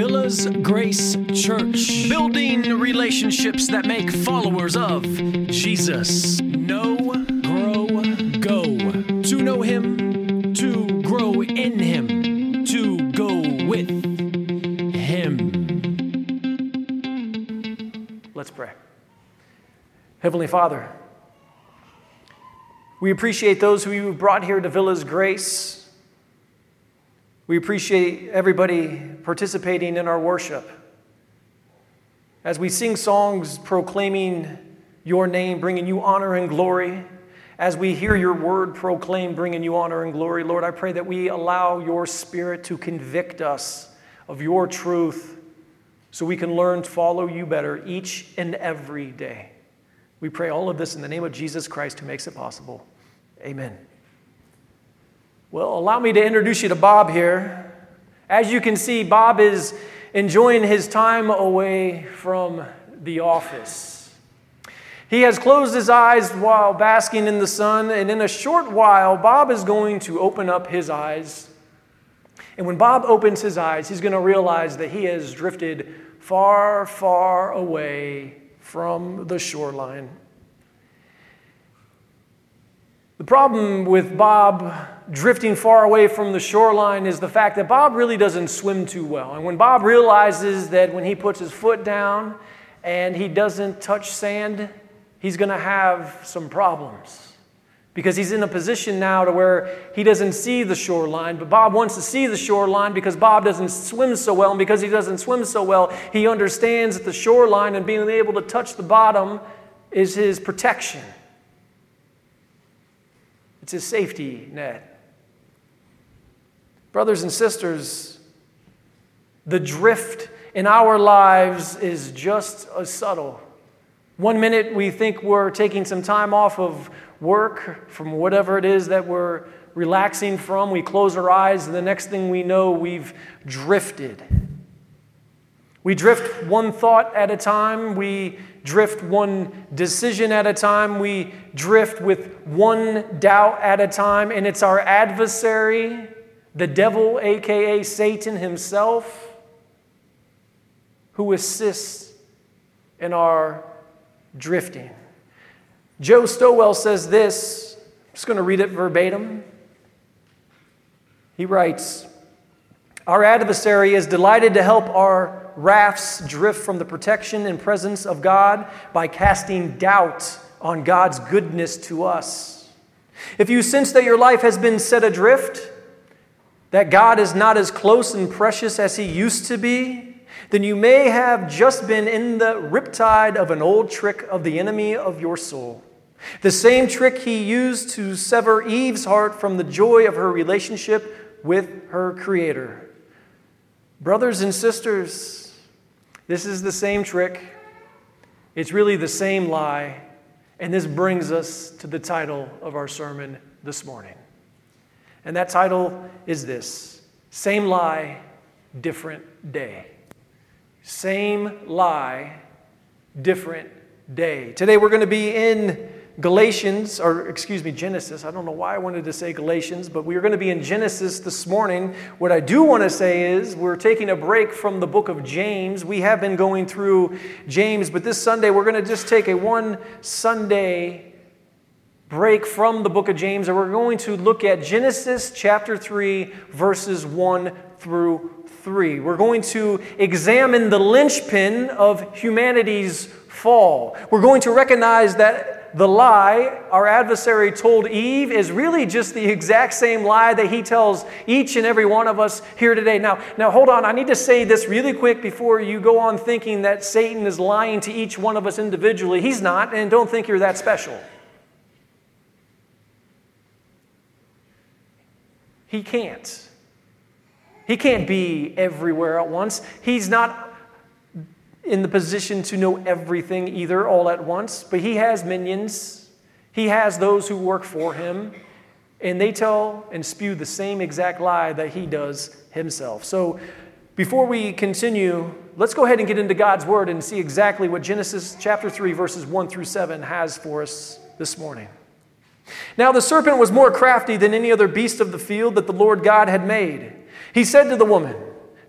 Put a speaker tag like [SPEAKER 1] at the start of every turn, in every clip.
[SPEAKER 1] Villas Grace Church. Building relationships that make followers of Jesus. Know, grow, go. To know Him, to grow in Him, to go with Him.
[SPEAKER 2] Let's pray. Heavenly Father, we appreciate those who you brought here to Villas Grace. We appreciate everybody participating in our worship. As we sing songs proclaiming your name, bringing you honor and glory, as we hear your word proclaimed, bringing you honor and glory, Lord, I pray that we allow your spirit to convict us of your truth so we can learn to follow you better each and every day. We pray all of this in the name of Jesus Christ who makes it possible. Amen. Well, allow me to introduce you to Bob here. As you can see, Bob is enjoying his time away from the office. He has closed his eyes while basking in the sun, and in a short while, Bob is going to open up his eyes. And when Bob opens his eyes, he's going to realize that he has drifted far, far away from the shoreline. The problem with Bob drifting far away from the shoreline is the fact that Bob really doesn't swim too well. And when Bob realizes that when he puts his foot down and he doesn't touch sand, he's going to have some problems. Because he's in a position now to where he doesn't see the shoreline, but Bob wants to see the shoreline because Bob doesn't swim so well. And because he doesn't swim so well, he understands that the shoreline and being able to touch the bottom is his protection. It's his safety net. Brothers and sisters, the drift in our lives is just as subtle. One minute we think we're taking some time off of work from whatever it is that we're relaxing from. We close our eyes, and the next thing we know, we've drifted. We drift one thought at a time. We drift one decision at a time. We drift with one doubt at a time. And it's our adversary, the devil, aka Satan himself, who assists in our drifting. Joe Stowell says this. I'm just going to read it verbatim. He writes Our adversary is delighted to help our rafts drift from the protection and presence of God by casting doubt on God's goodness to us. If you sense that your life has been set adrift, that God is not as close and precious as He used to be, then you may have just been in the riptide of an old trick of the enemy of your soul. The same trick he used to sever Eve's heart from the joy of her relationship with her Creator. Brothers and sisters, this is the same trick. It's really the same lie. And this brings us to the title of our sermon this morning. And that title is this Same Lie, Different Day. Same lie, different day. Today we're going to be in Galatians, or excuse me, Genesis. I don't know why I wanted to say Galatians, but we are going to be in Genesis this morning. What I do want to say is we're taking a break from the book of James. We have been going through James, but this Sunday we're going to just take a one Sunday break from the book of James, and we're going to look at Genesis chapter 3, verses 1 through 3. We're going to examine the linchpin of humanity's fall. We're going to recognize that the lie our adversary told Eve is really just the exact same lie that he tells each and every one of us here today. Now, now hold on. I need to say this really quick before you go on thinking that Satan is lying to each one of us individually. He's not, and don't think you're that special. He can't. He can't be everywhere at once. He's not in the position to know everything either all at once, but he has minions. He has those who work for him, and they tell and spew the same exact lie that he does himself. So before we continue, let's go ahead and get into God's word and see exactly what Genesis chapter 3, verses 1 through 7 has for us this morning. Now the serpent was more crafty than any other beast of the field that the Lord God had made. He said to the woman,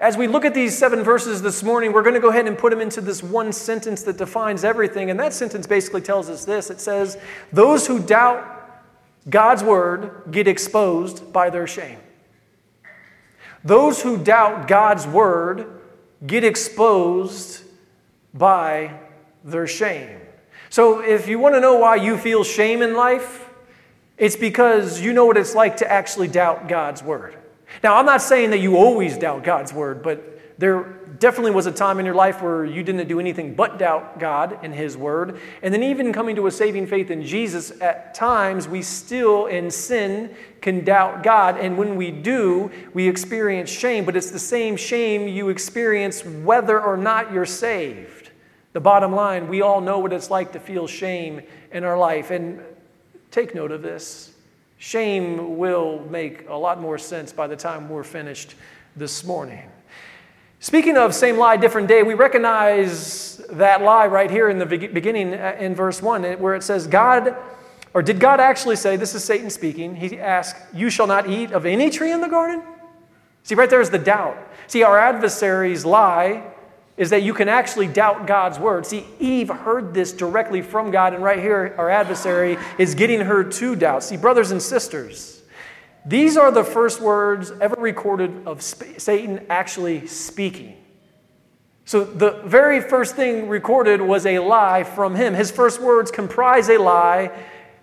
[SPEAKER 2] As we look at these seven verses this morning, we're going to go ahead and put them into this one sentence that defines everything. And that sentence basically tells us this it says, Those who doubt God's word get exposed by their shame. Those who doubt God's word get exposed by their shame. So if you want to know why you feel shame in life, it's because you know what it's like to actually doubt God's word. Now, I'm not saying that you always doubt God's word, but there definitely was a time in your life where you didn't do anything but doubt God and His word. And then, even coming to a saving faith in Jesus, at times we still in sin can doubt God. And when we do, we experience shame, but it's the same shame you experience whether or not you're saved. The bottom line, we all know what it's like to feel shame in our life. And take note of this Shame will make a lot more sense by the time we're finished this morning. Speaking of same lie, different day, we recognize that lie right here in the beginning uh, in verse 1 where it says, God, or did God actually say, this is Satan speaking, he asked, You shall not eat of any tree in the garden? See, right there is the doubt. See, our adversaries lie is that you can actually doubt God's word. See, Eve heard this directly from God, and right here, our adversary is getting her to doubt. See, brothers and sisters, these are the first words ever recorded of Satan actually speaking. So, the very first thing recorded was a lie from him. His first words comprise a lie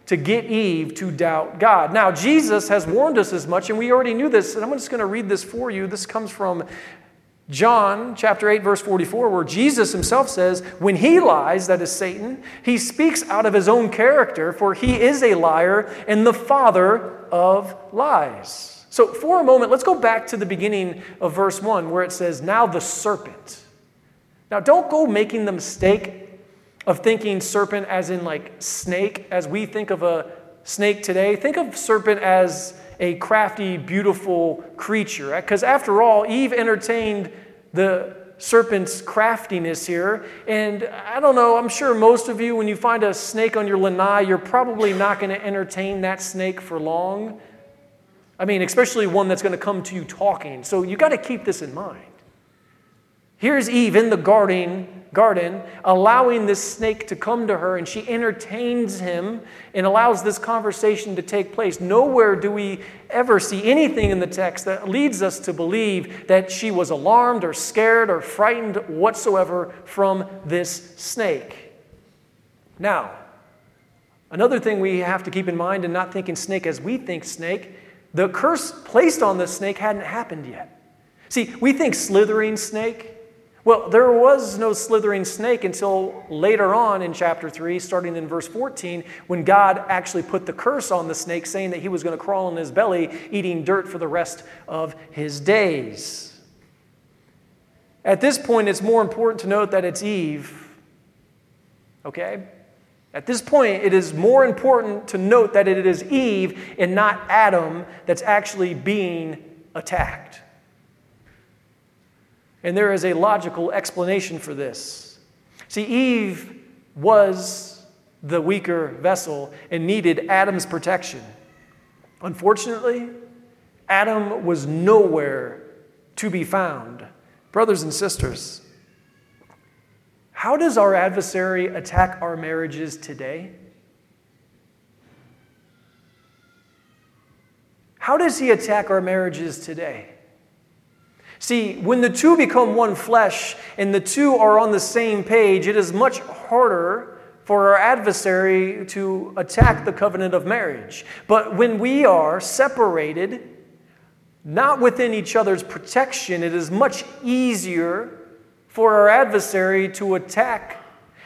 [SPEAKER 2] to get Eve to doubt God. Now, Jesus has warned us as much, and we already knew this, and I'm just going to read this for you. This comes from John chapter 8, verse 44, where Jesus himself says, When he lies, that is Satan, he speaks out of his own character, for he is a liar and the father of lies. So, for a moment, let's go back to the beginning of verse 1, where it says, Now the serpent. Now, don't go making the mistake of thinking serpent as in like snake, as we think of a snake today. Think of serpent as a crafty, beautiful creature. Because after all, Eve entertained the serpent's craftiness here. And I don't know, I'm sure most of you, when you find a snake on your lanai, you're probably not going to entertain that snake for long. I mean, especially one that's going to come to you talking. So you got to keep this in mind. Here's Eve in the garden, garden, allowing this snake to come to her, and she entertains him and allows this conversation to take place. Nowhere do we ever see anything in the text that leads us to believe that she was alarmed or scared or frightened whatsoever from this snake. Now, another thing we have to keep in mind in not thinking snake as we think snake, the curse placed on the snake hadn't happened yet. See, we think slithering snake well, there was no slithering snake until later on in chapter 3, starting in verse 14, when God actually put the curse on the snake, saying that he was going to crawl on his belly, eating dirt for the rest of his days. At this point, it's more important to note that it's Eve. Okay? At this point, it is more important to note that it is Eve and not Adam that's actually being attacked. And there is a logical explanation for this. See, Eve was the weaker vessel and needed Adam's protection. Unfortunately, Adam was nowhere to be found. Brothers and sisters, how does our adversary attack our marriages today? How does he attack our marriages today? See, when the two become one flesh and the two are on the same page, it is much harder for our adversary to attack the covenant of marriage. But when we are separated, not within each other's protection, it is much easier for our adversary to attack.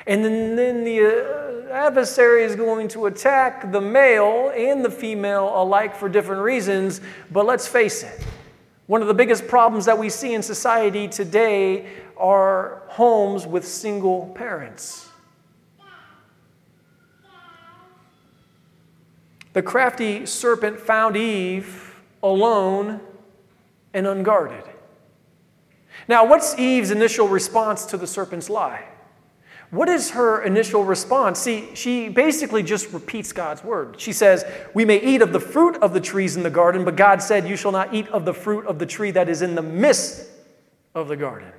[SPEAKER 2] And then, then the uh, adversary is going to attack the male and the female alike for different reasons. But let's face it, one of the biggest problems that we see in society today are homes with single parents. The crafty serpent found Eve alone and unguarded. Now, what's Eve's initial response to the serpent's lie? What is her initial response? See, she basically just repeats God's word. She says, We may eat of the fruit of the trees in the garden, but God said, You shall not eat of the fruit of the tree that is in the midst of the garden.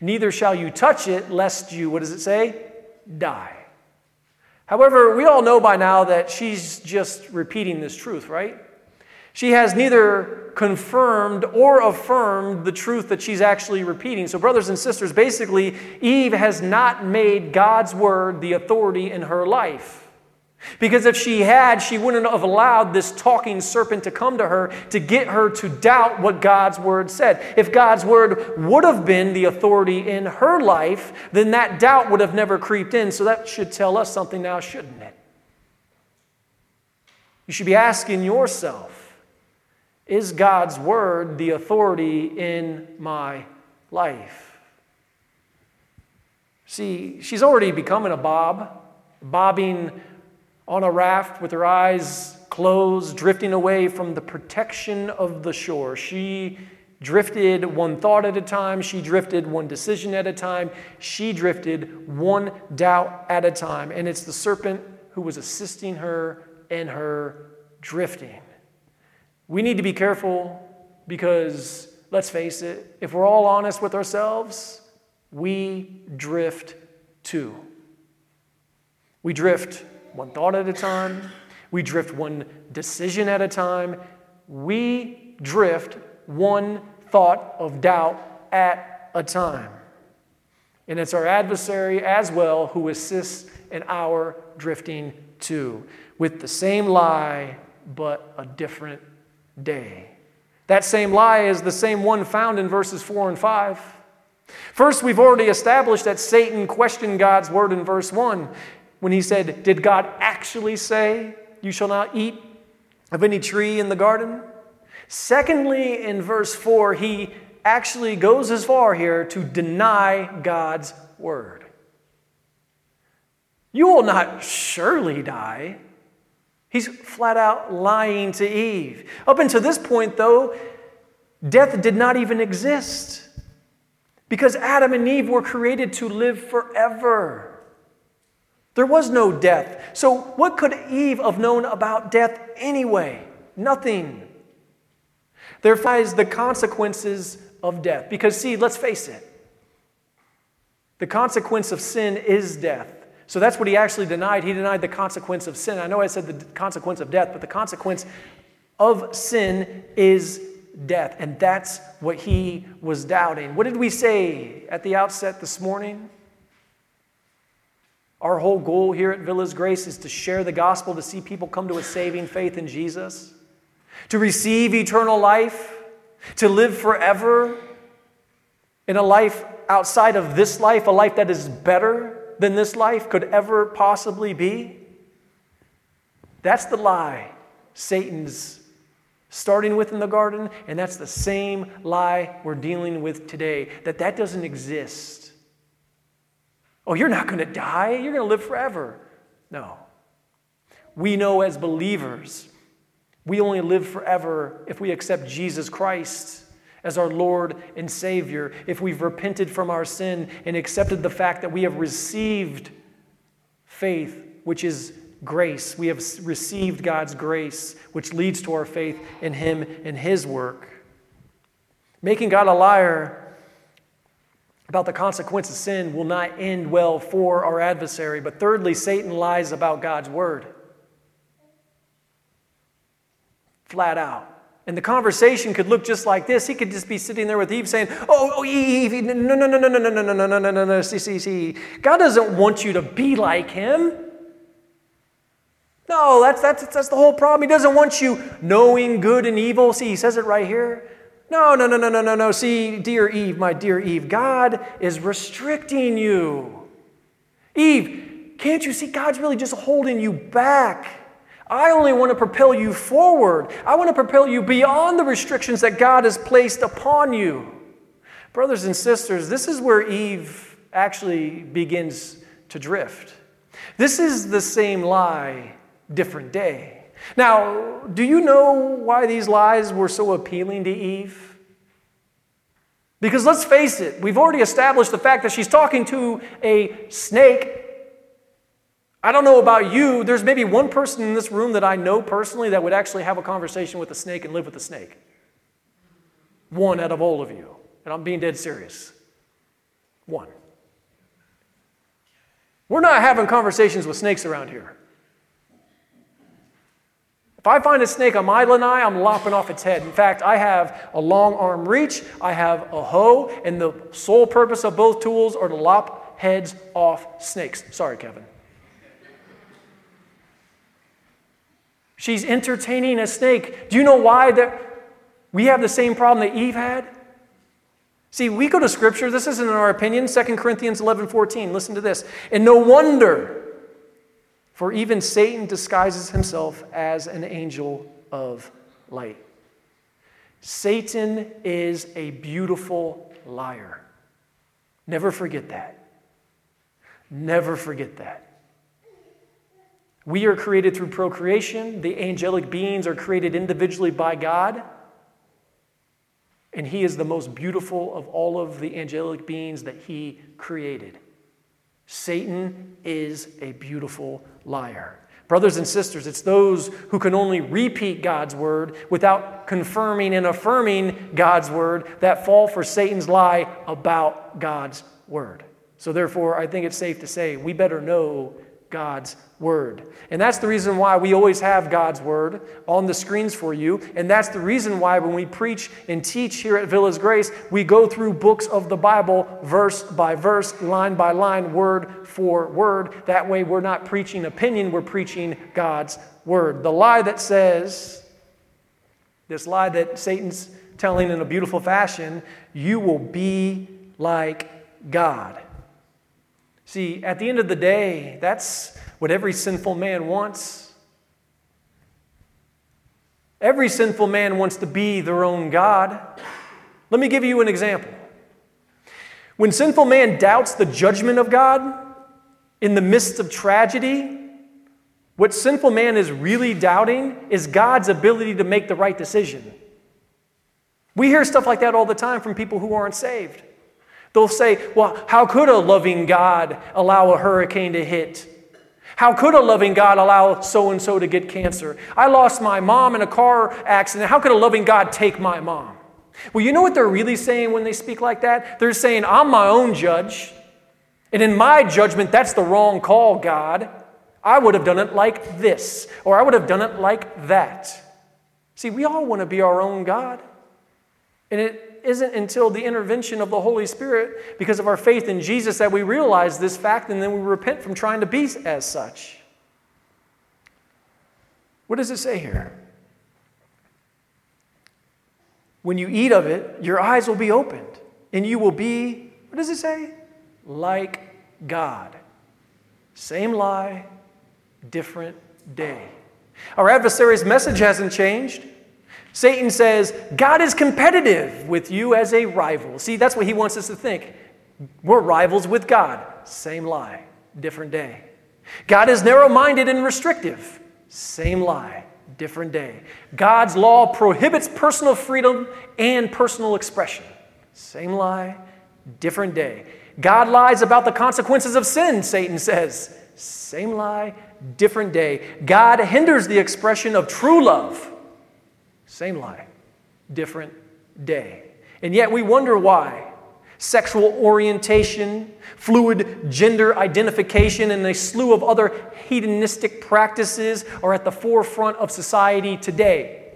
[SPEAKER 2] Neither shall you touch it, lest you, what does it say? Die. However, we all know by now that she's just repeating this truth, right? She has neither confirmed or affirmed the truth that she's actually repeating. So, brothers and sisters, basically, Eve has not made God's word the authority in her life. Because if she had, she wouldn't have allowed this talking serpent to come to her to get her to doubt what God's word said. If God's word would have been the authority in her life, then that doubt would have never creeped in. So that should tell us something now, shouldn't it? You should be asking yourself is God's word the authority in my life? See, she's already becoming a bob, bobbing on a raft with her eyes closed, drifting away from the protection of the shore. She drifted one thought at a time, she drifted one decision at a time, she drifted one doubt at a time. And it's the serpent who was assisting her in her drifting. We need to be careful because, let's face it, if we're all honest with ourselves, we drift too. We drift one thought at a time, we drift one decision at a time, we drift one thought of doubt at a time. And it's our adversary as well who assists in our drifting too, with the same lie but a different day. That same lie is the same one found in verses 4 and 5. First, we've already established that Satan questioned God's word in verse 1 when he said, Did God actually say, You shall not eat of any tree in the garden? Secondly, in verse 4, he actually goes as far here to deny God's word. You will not surely die. He's flat out lying to Eve. Up until this point, though, death did not even exist because Adam and Eve were created to live forever. There was no death. So, what could Eve have known about death anyway? Nothing. There lies the consequences of death. Because, see, let's face it, the consequence of sin is death. So that's what he actually denied. He denied the consequence of sin. I know I said the consequence of death, but the consequence of sin is death. And that's what he was doubting. What did we say at the outset this morning? Our whole goal here at Villas Grace is to share the gospel, to see people come to a saving faith in Jesus, to receive eternal life, to live forever in a life outside of this life, a life that is better than this life could ever possibly be? That's the lie Satan's starting with in the garden, and that's the same lie we're dealing with today that that doesn't exist. Oh, you're not going to die, you're going to live forever. No. We know as believers, we only live forever if we accept Jesus Christ as our Lord and Savior, if we've repented from our sin and accepted the fact that we have received faith, which is grace. We have received God's grace, which leads to our faith in Him and His work. Making God a liar about the consequence of sin will not end well for our adversary. But thirdly, Satan lies about God's word. Flat out. And the conversation could look just like this. He could just be sitting there with Eve saying, Oh, oh Eve, no, no, no, no, no, no, no, no, no, no, no, no, see, see, see. God doesn't want you to be like him. No, that's, that's, that's the whole problem. He doesn't want you knowing good and evil. See, he says it right here. No, no, no, no, no, no, no. See, dear Eve, my dear Eve, God is restricting you. Eve, can't you see God's really just holding you back? I only want to propel you forward. I want to propel you beyond the restrictions that God has placed upon you. Brothers and sisters, this is where Eve actually begins to drift. This is the same lie, different day. Now, do you know why these lies were so appealing to Eve? Because let's face it, we've already established the fact that she's talking to a snake I don't know about you, there's maybe one person in this room that I know personally that would actually have a conversation with a snake and live with a snake. One out of all of you. And I'm being dead serious. One. We're not having conversations with snakes around here. If I find a snake on my lanai, I'm lopping off its head. In fact, I have a long arm reach, I have a hoe, and the sole purpose of both tools are to lop heads off snakes. Sorry, Kevin. She's entertaining a snake. Do you know why that we have the same problem that Eve had? See, we go to scripture, this isn't in our opinion, 2 Corinthians 11 14. Listen to this. And no wonder, for even Satan disguises himself as an angel of light. Satan is a beautiful liar. Never forget that. Never forget that. We are created through procreation. The angelic beings are created individually by God. And He is the most beautiful of all of the angelic beings that He created. Satan is a beautiful liar. Brothers and sisters, it's those who can only repeat God's word without confirming and affirming God's word that fall for Satan's lie about God's word. So, therefore, I think it's safe to say we better know God's Word. And that's the reason why we always have God's Word on the screens for you. And that's the reason why when we preach and teach here at Villa's Grace, we go through books of the Bible, verse by verse, line by line, word for word. That way we're not preaching opinion, we're preaching God's Word. The lie that says, this lie that Satan's telling in a beautiful fashion, you will be like God. See, at the end of the day, that's what every sinful man wants. Every sinful man wants to be their own God. Let me give you an example. When sinful man doubts the judgment of God in the midst of tragedy, what sinful man is really doubting is God's ability to make the right decision. We hear stuff like that all the time from people who aren't saved. They'll say, Well, how could a loving God allow a hurricane to hit? How could a loving God allow so and so to get cancer? I lost my mom in a car accident. How could a loving God take my mom? Well, you know what they're really saying when they speak like that? They're saying, I'm my own judge. And in my judgment, that's the wrong call, God. I would have done it like this, or I would have done it like that. See, we all want to be our own God. And it isn't until the intervention of the Holy Spirit, because of our faith in Jesus, that we realize this fact and then we repent from trying to be as such. What does it say here? When you eat of it, your eyes will be opened, and you will be, what does it say? Like God. Same lie, different day. Our adversary's message hasn't changed. Satan says, God is competitive with you as a rival. See, that's what he wants us to think. We're rivals with God. Same lie, different day. God is narrow minded and restrictive. Same lie, different day. God's law prohibits personal freedom and personal expression. Same lie, different day. God lies about the consequences of sin, Satan says. Same lie, different day. God hinders the expression of true love. Same lie, different day. And yet we wonder why. Sexual orientation, fluid gender identification, and a slew of other hedonistic practices are at the forefront of society today.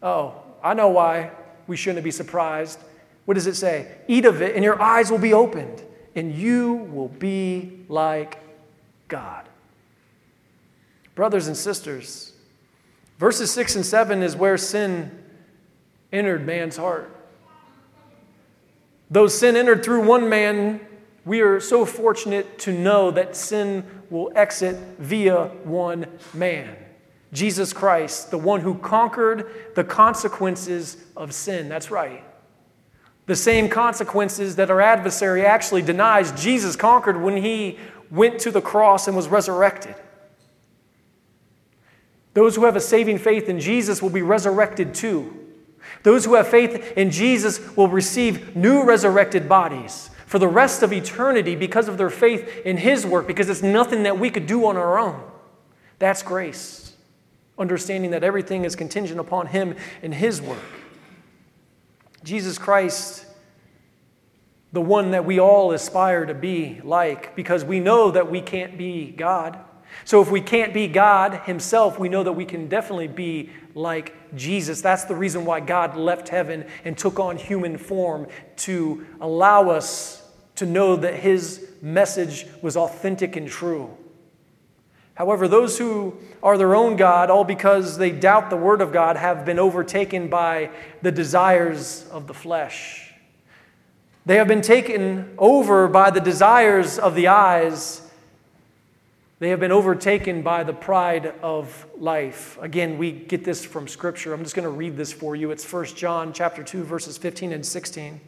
[SPEAKER 2] Oh, I know why we shouldn't be surprised. What does it say? Eat of it, and your eyes will be opened, and you will be like God. Brothers and sisters, verses 6 and 7 is where sin entered man's heart. Though sin entered through one man, we are so fortunate to know that sin will exit via one man Jesus Christ, the one who conquered the consequences of sin. That's right. The same consequences that our adversary actually denies, Jesus conquered when he went to the cross and was resurrected. Those who have a saving faith in Jesus will be resurrected too. Those who have faith in Jesus will receive new resurrected bodies for the rest of eternity because of their faith in His work, because it's nothing that we could do on our own. That's grace. Understanding that everything is contingent upon Him and His work. Jesus Christ, the one that we all aspire to be like, because we know that we can't be God. So if we can't be God Himself, we know that we can definitely be like Jesus. That's the reason why God left heaven and took on human form to allow us to know that His message was authentic and true. However, those who are their own God, all because they doubt the Word of God, have been overtaken by the desires of the flesh. They have been taken over by the desires of the eyes they have been overtaken by the pride of life. Again, we get this from scripture. I'm just going to read this for you. It's 1 John chapter 2 verses 15 and 16.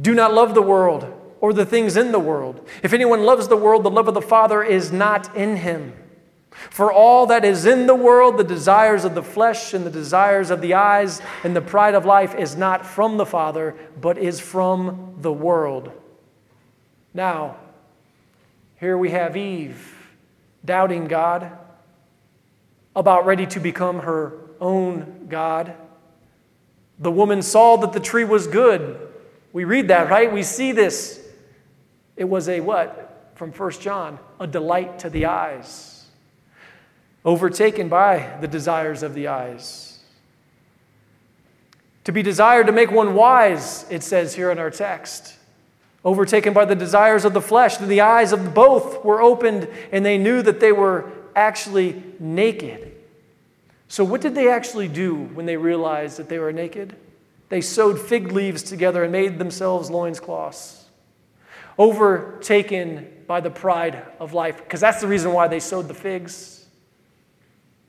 [SPEAKER 2] Do not love the world or the things in the world. If anyone loves the world, the love of the Father is not in him. For all that is in the world, the desires of the flesh and the desires of the eyes and the pride of life is not from the Father, but is from the world. Now, here we have Eve doubting God, about ready to become her own God. The woman saw that the tree was good. We read that, right? We see this. It was a what? From 1 John, a delight to the eyes, overtaken by the desires of the eyes. To be desired to make one wise, it says here in our text overtaken by the desires of the flesh. Then the eyes of both were opened, and they knew that they were actually naked. So, what did they actually do when they realized that they were naked? They sewed fig leaves together and made themselves loincloths. Overtaken by the pride of life, because that's the reason why they sewed the figs.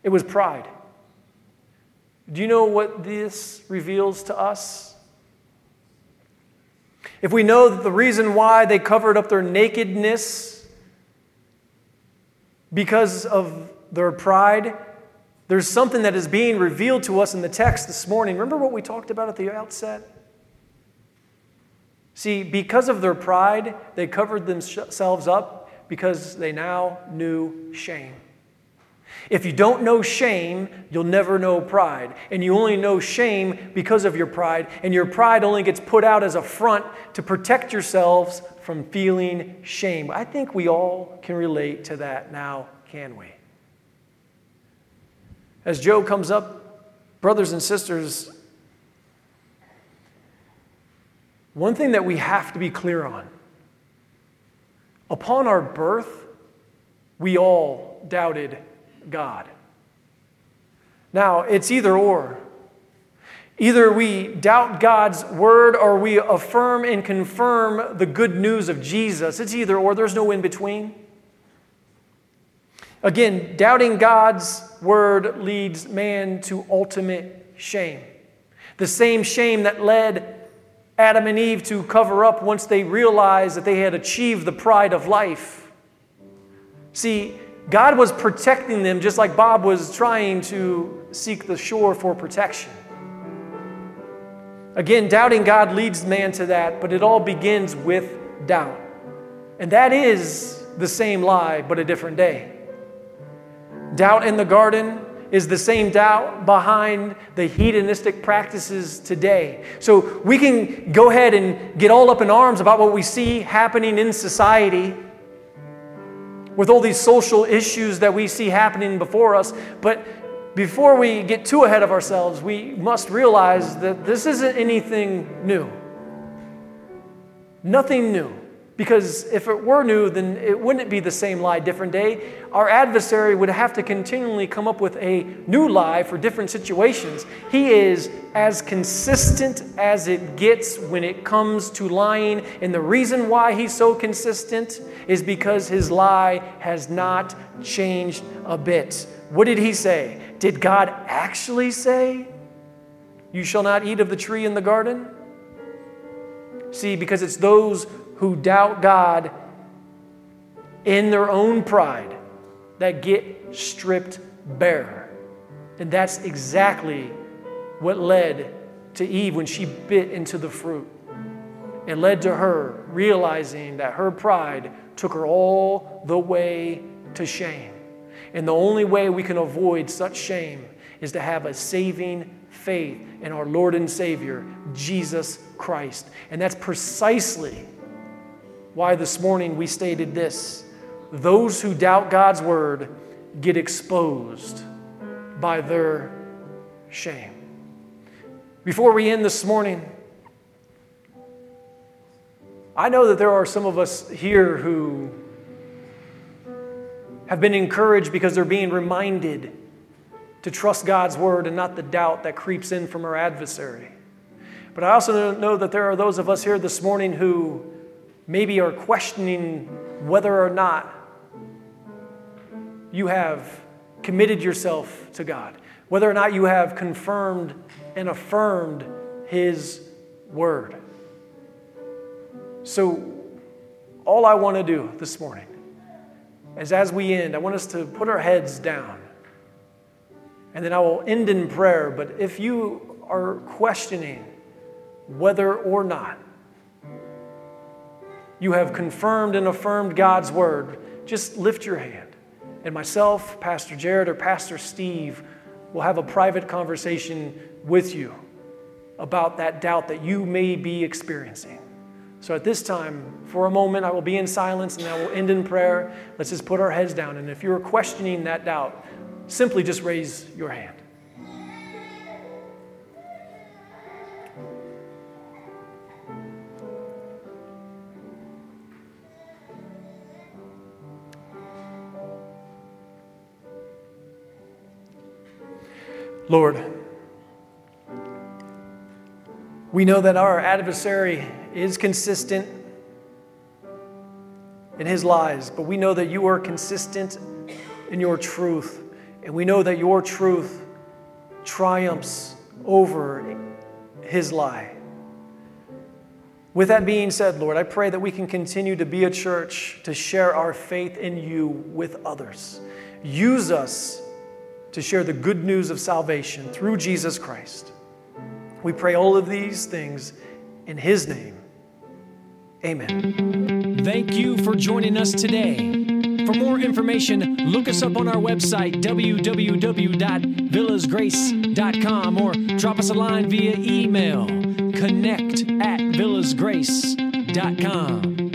[SPEAKER 2] It was pride. Do you know what this reveals to us? If we know that the reason why they covered up their nakedness because of their pride, there's something that is being revealed to us in the text this morning. Remember what we talked about at the outset? See, because of their pride, they covered themselves up because they now knew shame. If you don't know shame, you'll never know pride. And you only know shame because of your pride. And your pride only gets put out as a front to protect yourselves from feeling shame. I think we all can relate to that now, can we? As Joe comes up, brothers and sisters, one thing that we have to be clear on upon our birth, we all doubted God. Now, it's either or. Either we doubt God's word or we affirm and confirm the good news of Jesus. It's either or, there's no in between. Again, doubting God's word leads man to ultimate shame. The same shame that led Adam and Eve to cover up once they realized that they had achieved the pride of life. See, God was protecting them just like Bob was trying to seek the shore for protection. Again, doubting God leads man to that, but it all begins with doubt. And that is the same lie, but a different day. Doubt in the garden is the same doubt behind the hedonistic practices today. So we can go ahead and get all up in arms about what we see happening in society with all these social issues that we see happening before us. But before we get too ahead of ourselves, we must realize that this isn't anything new. Nothing new. Because if it were new, then it wouldn't be the same lie, different day. Our adversary would have to continually come up with a new lie for different situations. He is as consistent as it gets when it comes to lying. And the reason why he's so consistent is because his lie has not changed a bit. What did he say? Did God actually say, You shall not eat of the tree in the garden? See, because it's those who doubt God in their own pride that get stripped bare. And that's exactly what led to Eve when she bit into the fruit. It led to her realizing that her pride took her all the way to shame. And the only way we can avoid such shame is to have a saving faith in our Lord and Savior, Jesus Christ. And that's precisely why this morning we stated this those who doubt God's word get exposed by their shame. Before we end this morning, I know that there are some of us here who have been encouraged because they're being reminded to trust God's word and not the doubt that creeps in from our adversary. But I also know that there are those of us here this morning who maybe are questioning whether or not you have committed yourself to God, whether or not you have confirmed and affirmed His word. So, all I want to do this morning is as we end, I want us to put our heads down. And then I will end in prayer. But if you are questioning whether or not you have confirmed and affirmed God's word, just lift your hand. And myself, Pastor Jared, or Pastor Steve will have a private conversation with you about that doubt that you may be experiencing. So at this time, for a moment, I will be in silence and I will end in prayer. Let's just put our heads down. And if you're questioning that doubt, simply just raise your hand. Lord, we know that our adversary is consistent in his lies, but we know that you are consistent in your truth. And we know that your truth triumphs over his lie. With that being said, Lord, I pray that we can continue to be a church to share our faith in you with others. Use us to share the good news of salvation through Jesus Christ. We pray all of these things in His name. Amen.
[SPEAKER 1] Thank you for joining us today. For more information, look us up on our website, www.villasgrace.com, or drop us a line via email, connect at villasgrace.com.